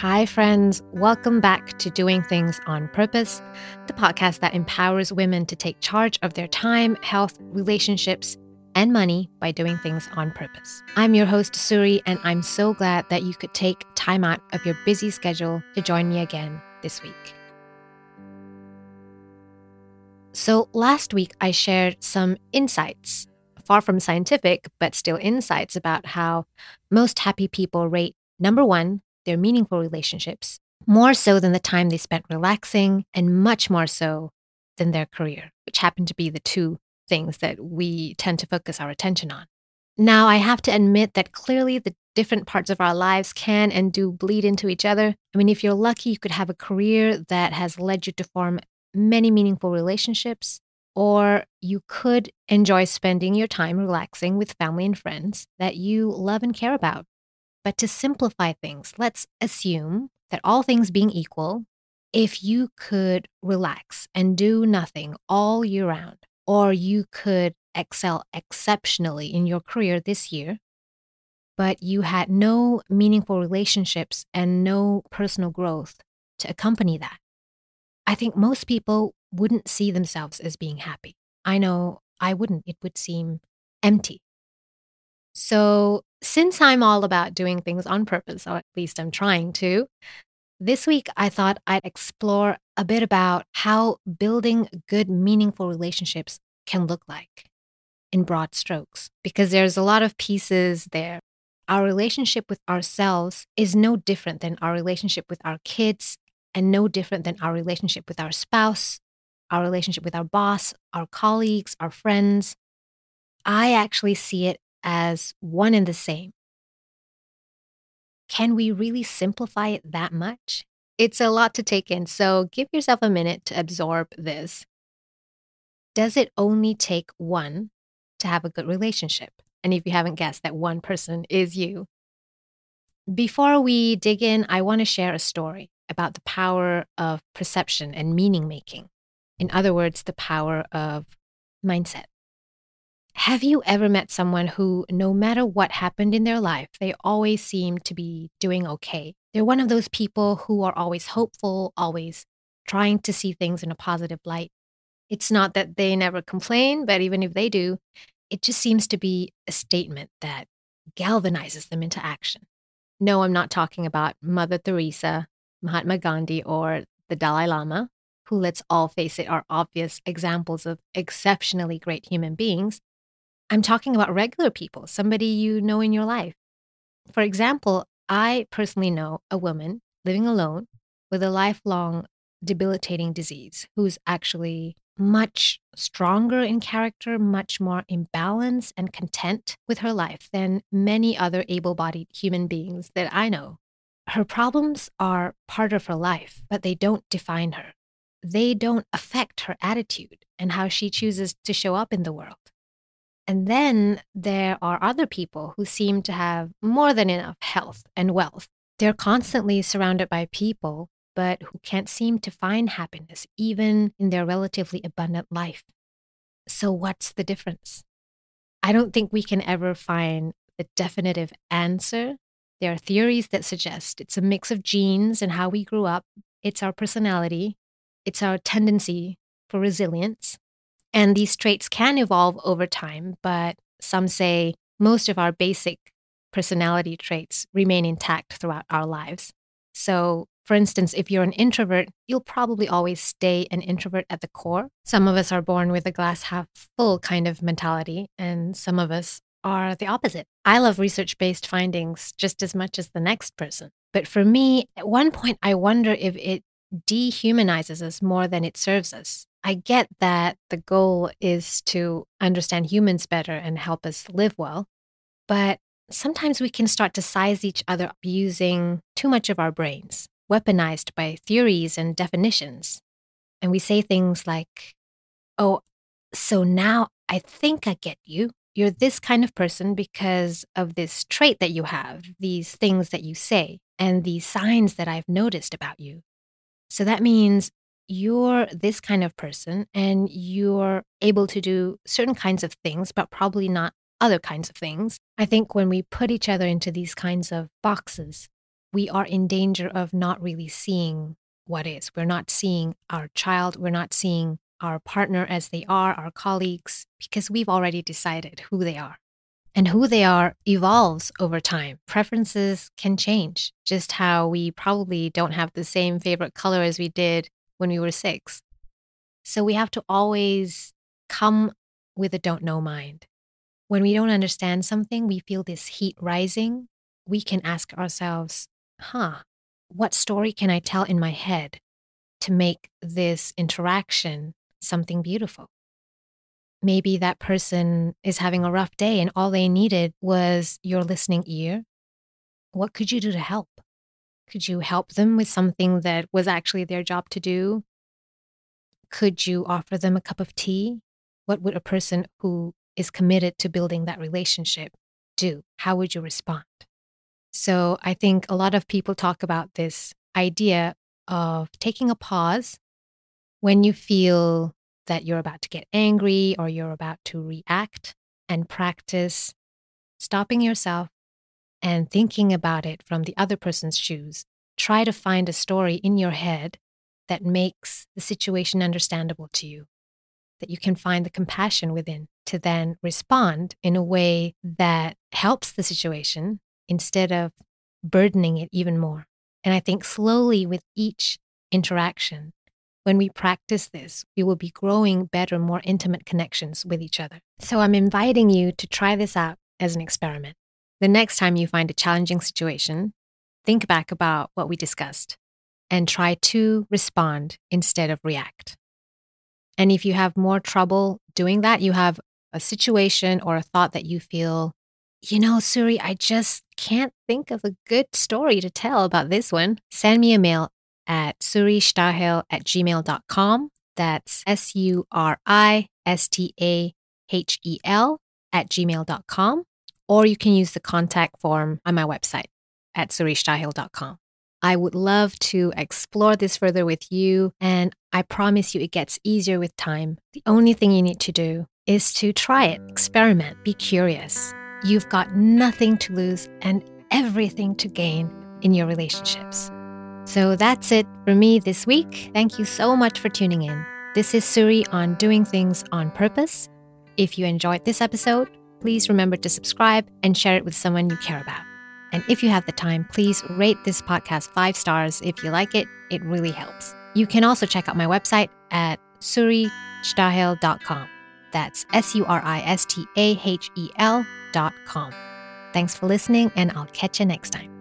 Hi, friends. Welcome back to Doing Things on Purpose, the podcast that empowers women to take charge of their time, health, relationships, and money by doing things on purpose. I'm your host, Suri, and I'm so glad that you could take time out of your busy schedule to join me again this week. So, last week I shared some insights, far from scientific, but still insights about how most happy people rate number one, their meaningful relationships, more so than the time they spent relaxing, and much more so than their career, which happen to be the two things that we tend to focus our attention on. Now, I have to admit that clearly the different parts of our lives can and do bleed into each other. I mean, if you're lucky, you could have a career that has led you to form many meaningful relationships, or you could enjoy spending your time relaxing with family and friends that you love and care about. But to simplify things, let's assume that all things being equal, if you could relax and do nothing all year round, or you could excel exceptionally in your career this year, but you had no meaningful relationships and no personal growth to accompany that, I think most people wouldn't see themselves as being happy. I know I wouldn't, it would seem empty. So, since I'm all about doing things on purpose, or at least I'm trying to, this week I thought I'd explore a bit about how building good, meaningful relationships can look like in broad strokes, because there's a lot of pieces there. Our relationship with ourselves is no different than our relationship with our kids and no different than our relationship with our spouse, our relationship with our boss, our colleagues, our friends. I actually see it as one and the same. Can we really simplify it that much? It's a lot to take in, so give yourself a minute to absorb this. Does it only take one to have a good relationship? And if you haven't guessed, that one person is you. Before we dig in, I want to share a story about the power of perception and meaning making. In other words, the power of mindset. Have you ever met someone who, no matter what happened in their life, they always seem to be doing okay? They're one of those people who are always hopeful, always trying to see things in a positive light. It's not that they never complain, but even if they do, it just seems to be a statement that galvanizes them into action. No, I'm not talking about Mother Teresa, Mahatma Gandhi, or the Dalai Lama, who, let's all face it, are obvious examples of exceptionally great human beings. I'm talking about regular people, somebody you know in your life. For example, I personally know a woman living alone with a lifelong debilitating disease who's actually much stronger in character, much more in balance and content with her life than many other able bodied human beings that I know. Her problems are part of her life, but they don't define her. They don't affect her attitude and how she chooses to show up in the world. And then there are other people who seem to have more than enough health and wealth. They're constantly surrounded by people, but who can't seem to find happiness even in their relatively abundant life. So, what's the difference? I don't think we can ever find the definitive answer. There are theories that suggest it's a mix of genes and how we grew up, it's our personality, it's our tendency for resilience, and these traits can evolve over time, but some say most of our basic personality traits remain intact throughout our lives. So, for instance, if you're an introvert, you'll probably always stay an introvert at the core. Some of us are born with a glass half full kind of mentality, and some of us are the opposite. I love research based findings just as much as the next person. But for me, at one point, I wonder if it dehumanizes us more than it serves us. I get that the goal is to understand humans better and help us live well, but sometimes we can start to size each other up using too much of our brains, weaponized by theories and definitions. And we say things like, oh, so now I think I get you. You're this kind of person because of this trait that you have, these things that you say, and these signs that I've noticed about you. So that means you're this kind of person and you're able to do certain kinds of things, but probably not other kinds of things. I think when we put each other into these kinds of boxes, we are in danger of not really seeing what is. We're not seeing our child, we're not seeing our partner as they are, our colleagues, because we've already decided who they are. And who they are evolves over time. Preferences can change, just how we probably don't have the same favorite color as we did when we were six. So we have to always come with a don't know mind. When we don't understand something, we feel this heat rising. We can ask ourselves, huh, what story can I tell in my head to make this interaction something beautiful? Maybe that person is having a rough day and all they needed was your listening ear. What could you do to help? Could you help them with something that was actually their job to do? Could you offer them a cup of tea? What would a person who is committed to building that relationship do? How would you respond? So I think a lot of people talk about this idea of taking a pause when you feel that you're about to get angry or you're about to react and practice stopping yourself and thinking about it from the other person's shoes. Try to find a story in your head that makes the situation understandable to you, that you can find the compassion within to then respond in a way that helps the situation instead of burdening it even more. And I think slowly with each interaction, when we practice this, we will be growing better, more intimate connections with each other. So I'm inviting you to try this out as an experiment. The next time you find a challenging situation, think back about what we discussed and try to respond instead of react. And if you have more trouble doing that, you have a situation or a thought that you feel you know, Suri, I just can't think of a good story to tell about this one. Send me a mail at suristahel at gmail.com. That's S U R I S T A H E L at gmail.com. Or you can use the contact form on my website at suristahel.com. I would love to explore this further with you, and I promise you it gets easier with time. The only thing you need to do is to try it, experiment, be curious. You've got nothing to lose and everything to gain in your relationships. So that's it for me this week. Thank you so much for tuning in. This is Suri on Doing Things on Purpose. If you enjoyed this episode, please remember to subscribe and share it with someone you care about. And if you have the time, please rate this podcast five stars if you like it. It really helps. You can also check out my website at suristahel.com. That's S U R I S T A H E L.com. Thanks for listening, and I'll catch you next time.